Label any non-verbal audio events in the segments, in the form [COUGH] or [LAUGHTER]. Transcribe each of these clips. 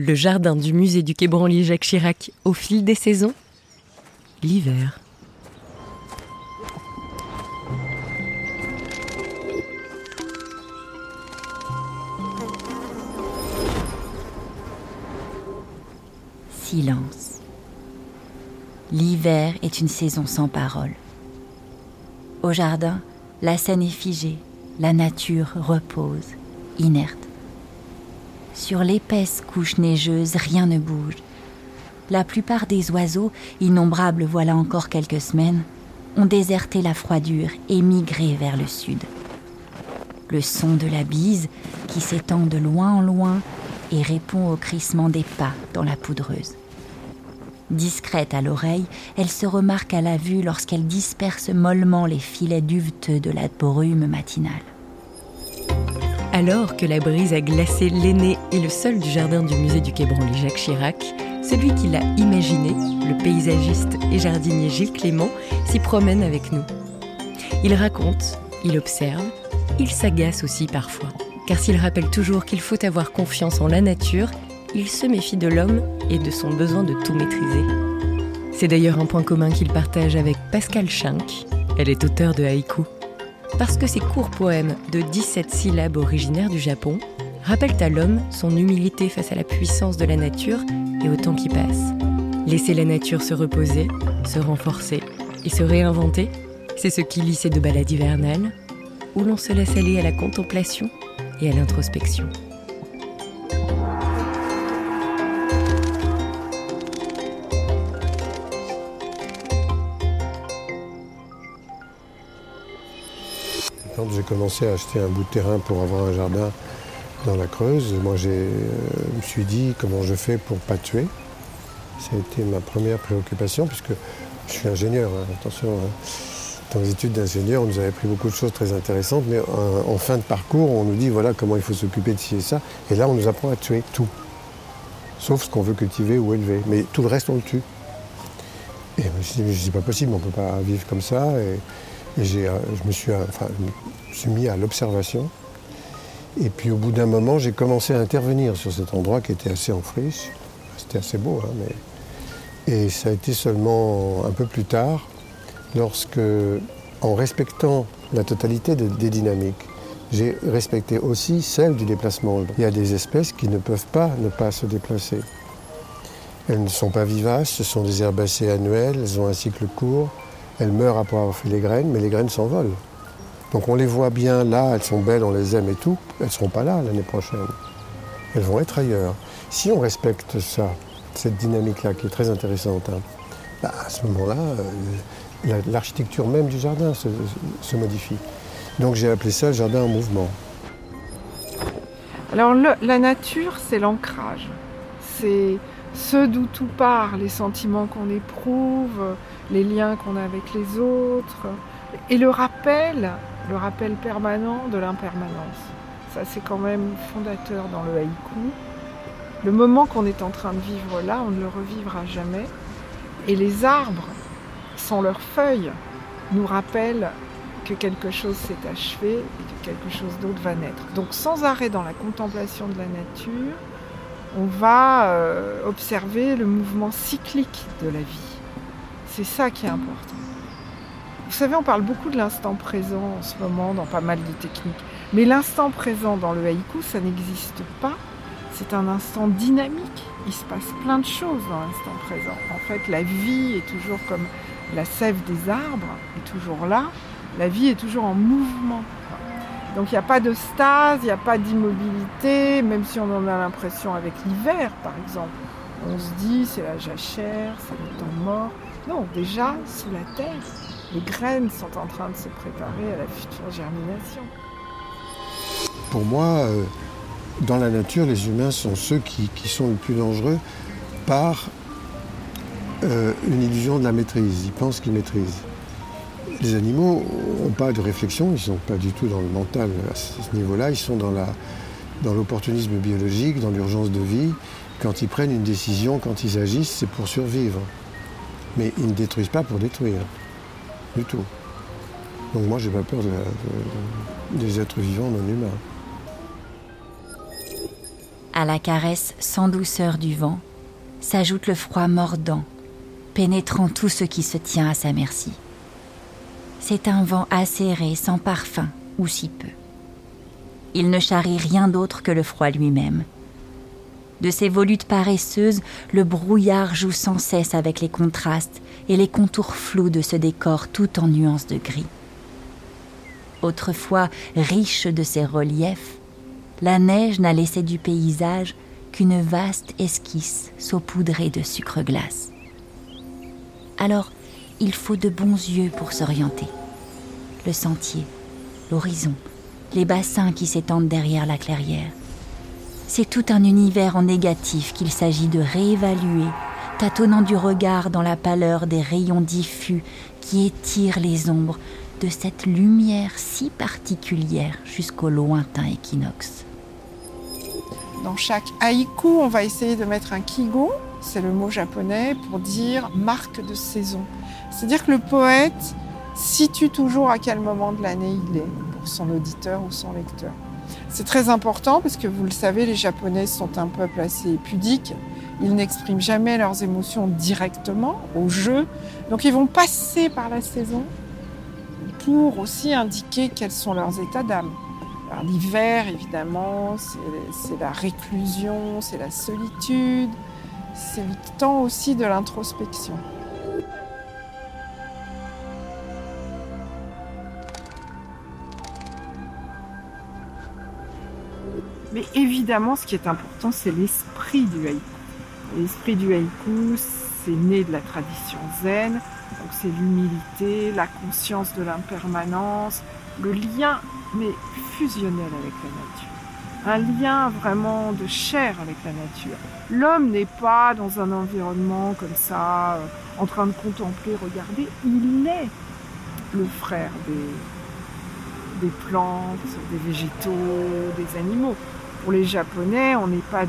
le jardin du musée du Quai Branly Jacques Chirac au fil des saisons L'hiver. Silence. L'hiver est une saison sans parole. Au jardin, la scène est figée, la nature repose, inerte. Sur l'épaisse couche neigeuse, rien ne bouge. La plupart des oiseaux, innombrables voilà encore quelques semaines, ont déserté la froidure et migré vers le sud. Le son de la bise, qui s'étend de loin en loin et répond au crissement des pas dans la poudreuse. Discrète à l'oreille, elle se remarque à la vue lorsqu'elle disperse mollement les filets duveteux de la brume matinale. Alors que la brise a glacé l'aîné et le sol du jardin du musée du Quai Branly Jacques Chirac, celui qui l'a imaginé, le paysagiste et jardinier Gilles Clément, s'y promène avec nous. Il raconte, il observe, il s'agace aussi parfois. Car s'il rappelle toujours qu'il faut avoir confiance en la nature il se méfie de l'homme et de son besoin de tout maîtriser. C'est d'ailleurs un point commun qu'il partage avec Pascal Schenck. Elle est auteure de haïku. Parce que ces courts poèmes de 17 syllabes originaires du Japon rappellent à l'homme son humilité face à la puissance de la nature et au temps qui passe. Laisser la nature se reposer, se renforcer et se réinventer, c'est ce qui lie ces deux balades hivernales, où l'on se laisse aller à la contemplation et à l'introspection. J'ai commencé à acheter un bout de terrain pour avoir un jardin dans la Creuse, moi je euh, me suis dit comment je fais pour pas tuer. Ça a été ma première préoccupation puisque je suis ingénieur. Hein. attention, hein. dans les études d'ingénieur, on nous avait appris beaucoup de choses très intéressantes, mais en, fin de parcours, on nous dit voilà comment il faut s'occuper de ci et ça. Et là, on nous apprend à tuer tout. Sauf ce qu'on veut cultiver ou élever. Mais tout le reste, on le tue. Et je me suis dit, c'est pas possible, on ne peut pas vivre comme ça. Euh, je, me suis, suis mis à l'observation. Et puis au bout d'un moment, j'ai commencé à intervenir sur cet endroit qui était assez en friche. C'était assez beau, hein, mais... Et ça a été seulement un peu plus tard, lorsque, en respectant la totalité des dynamiques, j'ai respecté aussi celle du déplacement. Il y a des espèces qui ne peuvent pas ne pas se déplacer. Elles ne sont pas vivaces, ce sont des herbacées annuelles, elles ont un cycle court, elles meurent après avoir fait les graines, mais les graines s'envolent. Donc on les voit bien là, elles sont belles, on les aime et tout, elles ne seront pas là l'année prochaine. Elles vont être ailleurs. Si on respecte ça, cette dynamique-là qui est très intéressante, hein, bah, à ce moment-là, euh, l'architecture même du jardin se, se modifie. Donc j'ai appelé ça le jardin en mouvement. Alors la nature, c'est l'ancrage. C'est ce d'où tout part, les sentiments qu'on éprouve, les liens qu'on a avec les autres, et le rappel, le rappel permanent de l'impermanence. Ça, c'est quand même fondateur dans le haïku. Le moment qu'on est en train de vivre là, on ne le revivra jamais. Et les arbres, sans leurs feuilles, nous rappellent que quelque chose s'est achevé et que quelque chose d'autre va naître. Donc sans arrêt dans la contemplation de la nature, on va euh, observer le mouvement cyclique de la vie. C'est ça qui est important. Vous savez, on parle beaucoup de l'instant présent en ce moment dans pas mal de techniques. Mais l'instant présent dans le haïku, ça n'existe pas. C'est un instant dynamique. Il se passe plein de choses dans l'instant présent. En fait, la vie est toujours comme la sève des arbres, est toujours là. La vie est toujours en mouvement. Donc il n'y a pas de stase, il n'y a pas d'immobilité, même si on en a l'impression avec l'hiver, par exemple. On se dit c'est la jachère, c'est le temps mort. Non, déjà, sous la terre, les graines sont en train de se préparer à la future germination. Pour moi, euh, dans la nature, les humains sont ceux qui, sont le plus dangereux par euh, une illusion de la maîtrise. Ils pensent qu'ils maîtrisent. Les animaux n'ont pas de réflexion, ils ne sont pas du tout dans le mental à ce niveau-là, ils sont dans l'opportunisme biologique, dans l'urgence de vie. Quand ils prennent une décision, quand ils agissent, c'est pour survivre. Mais ils ne détruisent pas pour détruire. Du tout. Donc moi, j'ai pas peur des êtres vivants non humains. À la caresse sans douceur du vent s'ajoute le froid mordant, pénétrant tout ce qui se tient à sa merci. C'est un vent acéré, sans parfum, ou si peu. Il ne charrie rien d'autre que le froid lui-même. De ses volutes paresseuses, le brouillard joue sans cesse avec les contrastes et les contours flous de ce décor tout en nuances de gris. Autrefois riche de ses reliefs, la neige n'a laissé du paysage qu'une vaste esquisse saupoudrée de sucre glace. Alors, il faut de bons yeux pour s'orienter. Le sentier, l'horizon, les bassins qui s'étendent derrière la clairière. C'est tout un univers en négatif qu'il s'agit de réévaluer, tâtonnant du regard dans la pâleur des rayons diffus qui étirent les ombres de cette lumière si particulière jusqu'au lointain équinoxe. Dans chaque haïku, on va essayer de mettre un kigo, c'est le mot japonais pour dire marque de saison. C'est-à-dire que le poète situe toujours à quel moment de l'année il est pour son auditeur ou son lecteur. C'est très important parce que vous le savez, les Japonais sont un peuple assez pudique. Ils n'expriment jamais leurs émotions directement au jeu. Donc ils vont passer par la saison pour aussi indiquer quels sont leurs états d'âme. L'hiver, évidemment, c'est la réclusion, c'est la solitude, c'est le temps aussi de l'introspection. Évidemment, ce qui est important, c'est l'esprit du haïku. L'esprit du haïku, c'est né de la tradition zen, donc c'est l'humilité, la conscience de l'impermanence, le lien mais fusionnel avec la nature. Un lien vraiment de chair avec la nature. L'homme n'est pas dans un environnement comme ça, euh, en train de contempler, regarder. Il est le frère des, des plantes, des végétaux, des animaux. Pour les Japonais, on n'est pas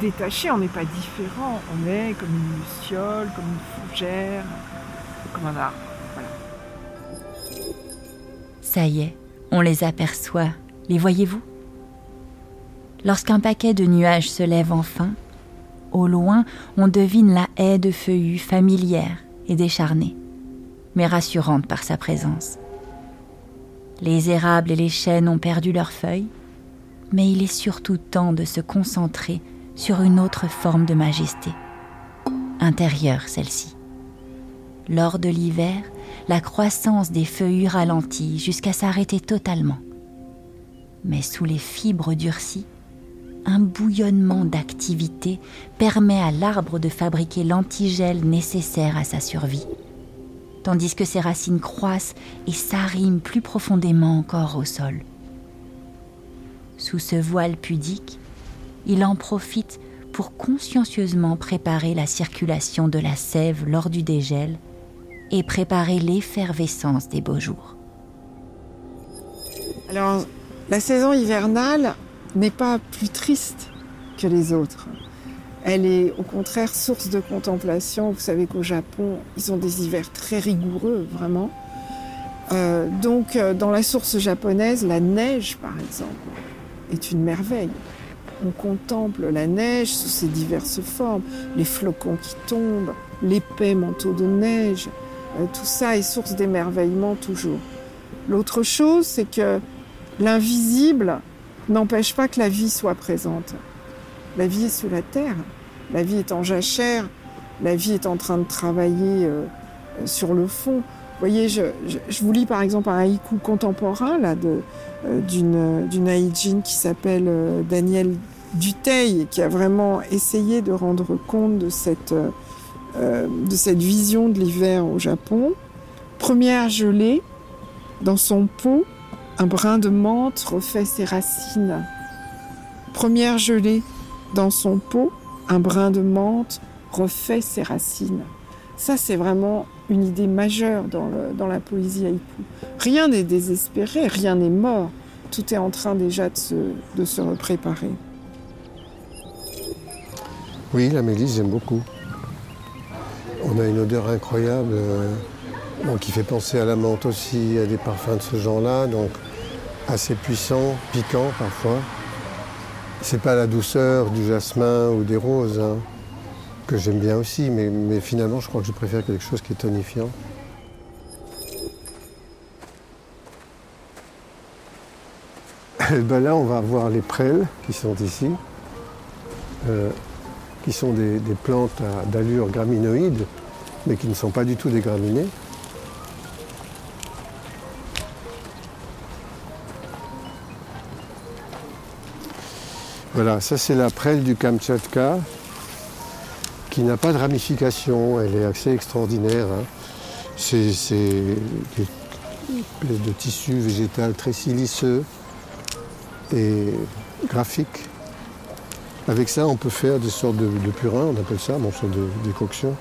détaché, on n'est pas différent. On est comme une luciole, comme une fougère, comme un arbre. Ça y est, on les aperçoit, les voyez-vous? Lorsqu'un paquet de nuages se lève enfin, au loin on devine la haie de feuillus familière et décharnée, mais rassurante par sa présence. Les érables et les chênes ont perdu leurs feuilles, mais il est surtout temps de se concentrer sur une autre forme de majesté, intérieure celle-ci. Lors de l'hiver, la croissance des feuillus ralentit jusqu'à s'arrêter totalement. Mais sous les fibres durcies, un bouillonnement d'activité permet à l'arbre de fabriquer l'antigel nécessaire à sa survie, tandis que ses racines croissent et s'arriment plus profondément encore au sol. Sous ce voile pudique, il en profite pour consciencieusement préparer la circulation de la sève lors du dégel et préparer l'effervescence des beaux jours. Alors, la saison hivernale n'est pas plus triste que les autres. Elle est au contraire source de contemplation. Vous savez qu'au Japon, ils ont des hivers très rigoureux, vraiment. Euh, donc, euh, dans la source japonaise, la neige, par exemple, est une merveille. On contemple la neige sous ses diverses formes, les flocons qui tombent, l'épais manteau de neige, euh, tout ça est source d'émerveillement toujours. L'autre chose, c'est que l'invisible n'empêche pas que la vie soit présente. La vie est sous la terre, la vie est en jachère, la vie est en train de travailler euh, sur le fond. Vous voyez, je, vous lis par exemple un haïku contemporain là, d'une, d'une haïjin qui s'appelle Daniel Duteil, qui a vraiment essayé de rendre compte de cette euh, de cette vision de l'hiver au Japon. Première gelée, dans son pot, un brin de menthe refait ses racines. Première gelée, dans son pot, un brin de menthe refait ses racines. Ça, c'est vraiment une idée majeure dans, la poésie haïku. Rien n'est désespéré, rien n'est mort. Tout est en train déjà de se, de se repréparer. Oui, la mélisse, j'aime beaucoup. On a une odeur incroyable euh, qui fait penser à la menthe aussi, à des parfums de ce genre-là, donc assez puissants, piquants parfois. C'est pas la douceur du jasmin ou des roses hein, que j'aime bien aussi, mais, finalement je crois que je préfère quelque chose qui est tonifiant. Ben là, on va voir les prêles qui sont ici, euh, qui sont des, plantes d'allure graminoïde, mais qui ne sont pas du tout des graminées. Voilà, ça c'est la prêle du Kamtchatka, qui n'a pas de ramification, elle est assez extraordinaire. hein. C'est des espèces de tissu végétal très siliceux et graphique. Avec ça, on peut faire des sortes de, purins, on appelle ça, bon, de décoction,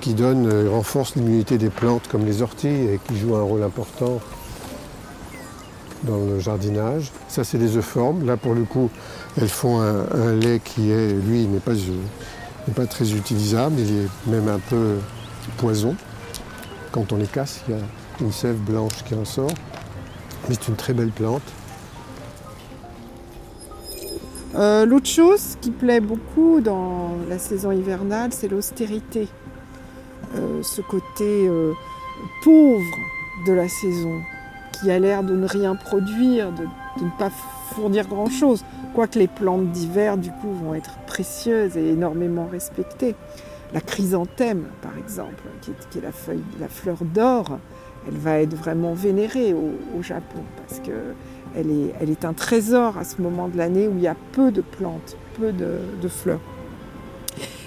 qui donnent, euh, renforcent l'immunité des plantes comme les orties et qui jouent un rôle important dans le jardinage. Ça, c'est des euphorbes. Là, pour le coup, elles font un, un lait qui est, lui, n'est pas, euh, n'est pas très utilisable, il est même un peu poison. Quand on les casse, il y a une sève blanche qui en sort. Mais c'est une très belle plante. Euh, L'autre chose qui plaît beaucoup dans la saison hivernale, c'est l'austérité. Euh, ce côté euh, pauvre de la saison, qui a l'air de ne rien produire, de, ne pas fournir grand-chose. Quoique les plantes d'hiver, du coup, vont être précieuses et énormément respectées. La chrysanthème, par exemple, qui est, la, feuille, la fleur d'or, elle va être vraiment vénérée au, Japon parce que elle est, elle est un trésor à ce moment de l'année où il y a peu de plantes, peu de fleurs.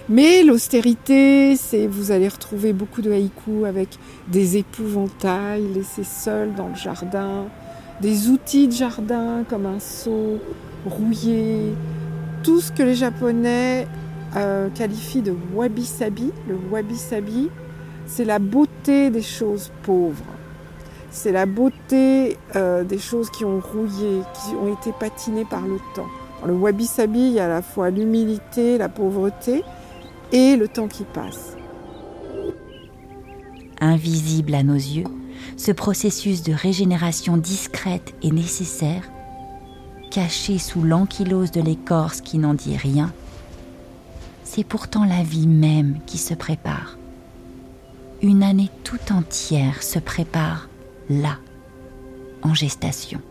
Mais l'austérité, c'est vous allez retrouver beaucoup de haïkus avec des épouvantails laissés seuls dans le jardin, des outils de jardin comme un seau rouillé, tout ce que les Japonais euh, qualifient de wabi-sabi. Le wabi-sabi, c'est la beauté des choses pauvres. C'est la beauté euh, des choses qui ont rouillé, qui ont été patinées par le temps. Dans le wabi-sabi, il y a à la fois l'humilité, la pauvreté et le temps qui passe. Invisible à nos yeux, ce processus de régénération discrète et nécessaire, caché sous l'ankylose de l'écorce qui n'en dit rien, c'est pourtant la vie même qui se prépare. Une année tout entière se prépare là, en gestation.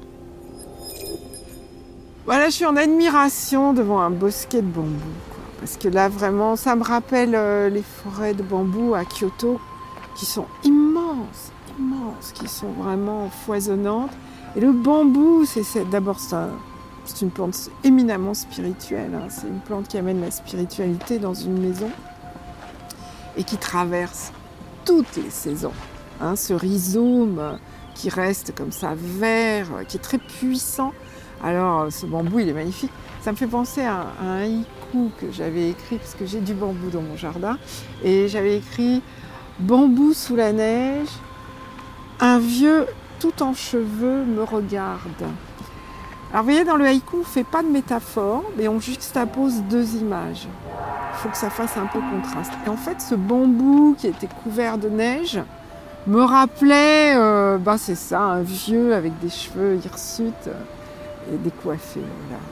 Voilà, je suis en admiration devant un bosquet de bambou. Parce que là, vraiment, ça me rappelle euh, les forêts de bambou à Kyoto, qui sont immenses, immenses, qui sont vraiment foisonnantes. Et le bambou, c'est d'abord c'est un- c'est une plante éminemment spirituelle. hein. C'est une plante qui amène la spiritualité dans une maison et qui traverse toutes les saisons. hein. ce rhizome qui reste comme ça vert, euh, qui est très puissant. Alors, euh, ce bambou, il est magnifique. Ça me fait penser à, un haïku que j'avais écrit, parce que j'ai du bambou dans mon jardin. Et j'avais écrit Bambou sous la neige, un vieux tout en cheveux me regarde. Alors, vous voyez, dans le haïku, on ne fait pas de métaphore, mais on juxtapose deux images. Il faut que ça fasse un peu contraste. Et en fait, ce bambou qui était couvert de neige me rappelait, euh, ben c'est ça, un vieux avec des cheveux hirsutes et décoiffé. Voilà.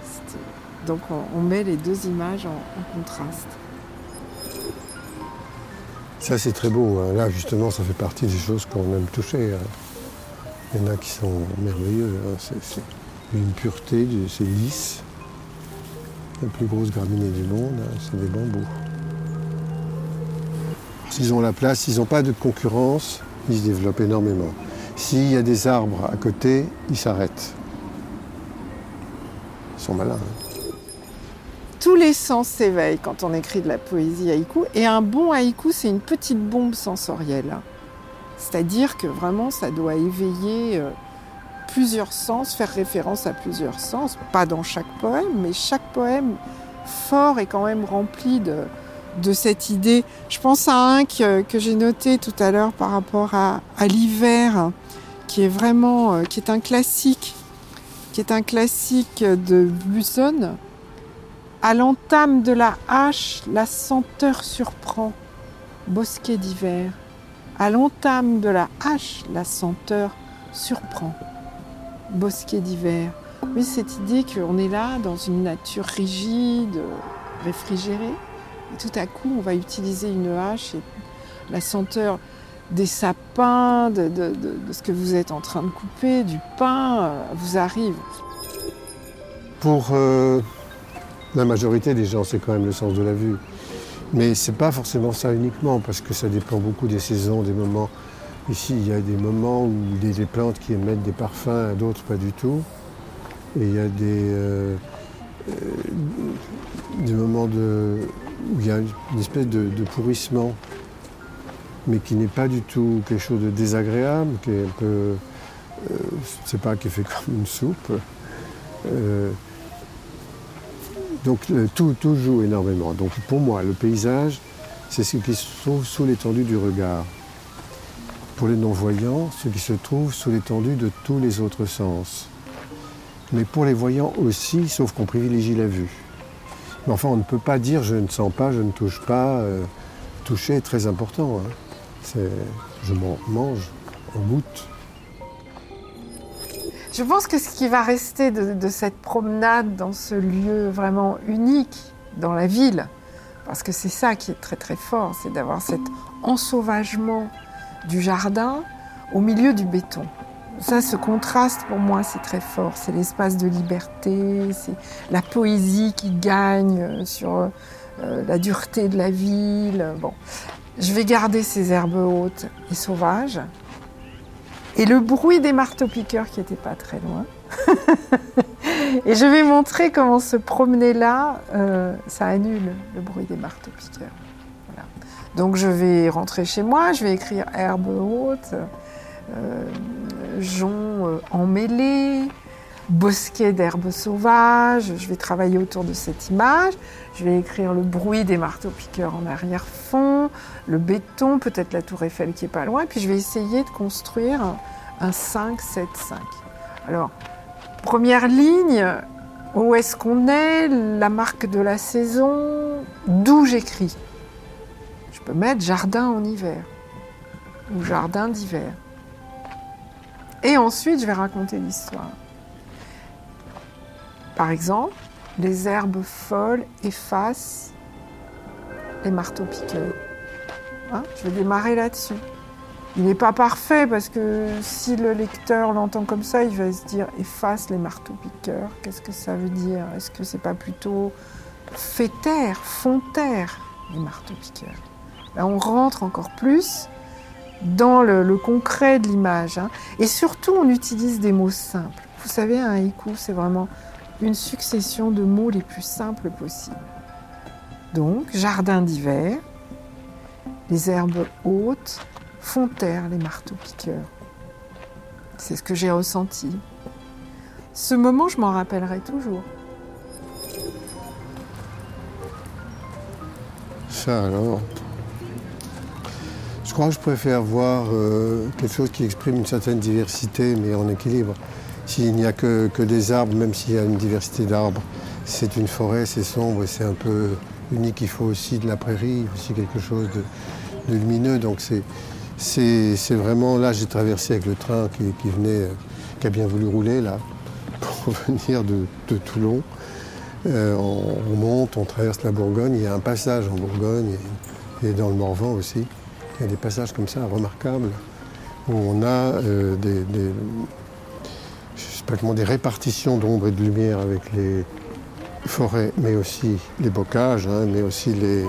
Donc on, met les deux images en, contraste. Ça, c'est très beau. hein. Là, justement, ça fait partie des choses qu'on aime toucher. hein. Il y en a qui sont merveilleux. hein. C'est une pureté, c'est lisse. La plus grosse graminée du monde, c'est des bambous. S'ils ont la place, s'ils n'ont pas de concurrence, ils se développent énormément. S'il y a des arbres à côté, ils s'arrêtent. Ils sont malins. hein. Tous les sens s'éveillent quand on écrit de la poésie haïku. Et un bon haïku, c'est une petite bombe sensorielle. C'est-à-dire que vraiment, ça doit éveiller euh, plusieurs sens, faire référence à plusieurs sens. Pas dans chaque poème, mais chaque poème fort est quand même rempli de, de cette idée. Je pense à un que, j'ai noté tout à l'heure par rapport à, l'hiver, qui est vraiment, euh, qui est un classique, qui est un classique de Buson. À l'entame de la hache, la senteur surprend. Bosquet d'hiver. À l'entame de la hache, la senteur surprend. Bosquet d'hiver. Oui, cette idée qu'on est là dans une nature rigide, réfrigérée, tout à coup on va utiliser une hache et la senteur des sapins, de, ce que vous êtes en train de couper, du pain, euh, vous arrive. Pour euh, la majorité des gens, c'est quand même le sens de la vue. Mais c'est pas forcément ça uniquement, parce que ça dépend beaucoup des saisons, des moments. Ici, il y a des moments où il y a des plantes qui émettent des parfums, d'autres pas du tout. Et il y a des, euh, des moments de, où il y a une espèce de pourrissement mais qui n'est pas du tout quelque chose de désagréable, qui est un peu, euh, je ne sais pas, qui fait comme une soupe. Euh, donc tout, tout joue énormément. Donc pour moi, le paysage, c'est ce qui se trouve sous l'étendue du regard. Pour les non-voyants, ce qui se trouve sous l'étendue de tous les autres sens. Mais pour les voyants aussi, sauf qu'on privilégie la vue. Mais enfin, on ne peut pas dire je ne sens pas, je ne touche pas. Euh, toucher est très important. Hein je m'en mange en goutte. Je pense que ce qui va rester de, cette promenade dans ce lieu vraiment unique dans la ville, parce que c'est ça qui est très très fort, c'est d'avoir cet ensauvagement du jardin au milieu du béton. Ça, ce contraste pour moi, c'est très fort. C'est l'espace de liberté, c'est la poésie qui gagne sur euh, la dureté de la ville. Bon, je vais garder ces herbes hautes et sauvages. Et le bruit des marteaux-piqueurs qui n'était pas très loin. [LAUGHS] et je vais montrer comment se promener là, euh, ça annule le bruit des marteaux-piqueurs. Donc je vais rentrer chez moi, je vais écrire herbes hautes, euh, joncs euh, emmêlés, bosquet d'herbes sauvages. Je vais travailler autour de cette image. Je vais écrire le bruit des marteaux-piqueurs en arrière-fond, le béton, peut-être la tour Eiffel qui est pas loin. Puis je vais essayer de construire un 5-7-5. Alors, première ligne, où est-ce qu'on est, la marque de la saison, d'où j'écris? Je peux mettre jardin en hiver ou jardin d'hiver. Et ensuite, je vais raconter l'histoire. Par exemple, les herbes folles effacent les marteaux-piqueurs. Hein, je vais démarrer là-dessus. Il n'est pas parfait parce que si le lecteur l'entend comme ça, il va se dire efface les marteaux-piqueurs. Qu'est-ce que ça veut dire? Est-ce que c'est pas plutôt fait taire, font taire les marteaux-piqueurs Là, on rentre encore plus dans le, concret de l'image. Hein. Et surtout, on utilise des mots simples. Vous savez, un haïku, c'est vraiment une succession de mots les plus simples possibles. Donc, jardin d'hiver, les herbes hautes font taire les marteaux-piqueurs. C'est ce que j'ai ressenti. Ce moment, je m'en rappellerai toujours. Ça Je crois que je préfère voir euh, quelque chose qui exprime une certaine diversité, mais en équilibre. S'il n'y a que, des arbres, même s'il y a une diversité d'arbres, c'est une forêt, c'est sombre c'est un peu unique. Il faut aussi de la prairie, aussi quelque chose de, lumineux. Donc c'est, vraiment là, j'ai traversé avec le train qui, venait, qui a bien voulu rouler là, [LAUGHS] pour venir de, Toulon. Euh, on, monte, on traverse la Bourgogne. Il y a un passage en Bourgogne et, dans le Morvan aussi. Il y a des passages comme ça remarquables où on a euh, des des répartitions d'ombre et de lumière avec les forêts, mais aussi les bocages, hein, mais aussi les,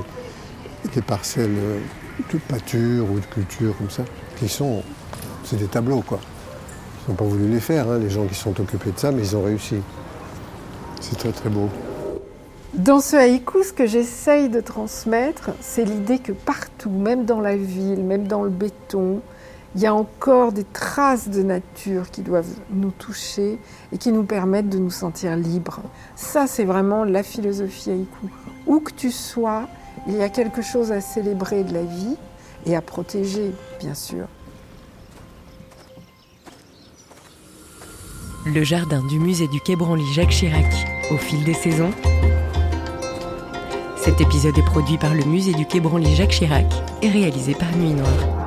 parcelles de pâture ou de culture comme ça, qui sont, c'est des tableaux quoi. Ils n'ont pas voulu les faire, hein, les gens qui sont occupés de ça, mais ils ont réussi. C'est très très beau. Dans ce haïku, ce que j'essaye de transmettre, c'est l'idée que partout, même dans la ville, même dans le béton, il y a encore des traces de nature qui doivent nous toucher et qui nous permettent de nous sentir libres. Ça, c'est vraiment la philosophie haïku. Où que tu sois, il y a quelque chose à célébrer de la vie et à protéger, bien sûr. Le jardin du musée du Quai Branly Jacques Chirac, au fil des saisons. Cet épisode est produit par le musée du Quai Branly Jacques Chirac et réalisé par Nuit Noire.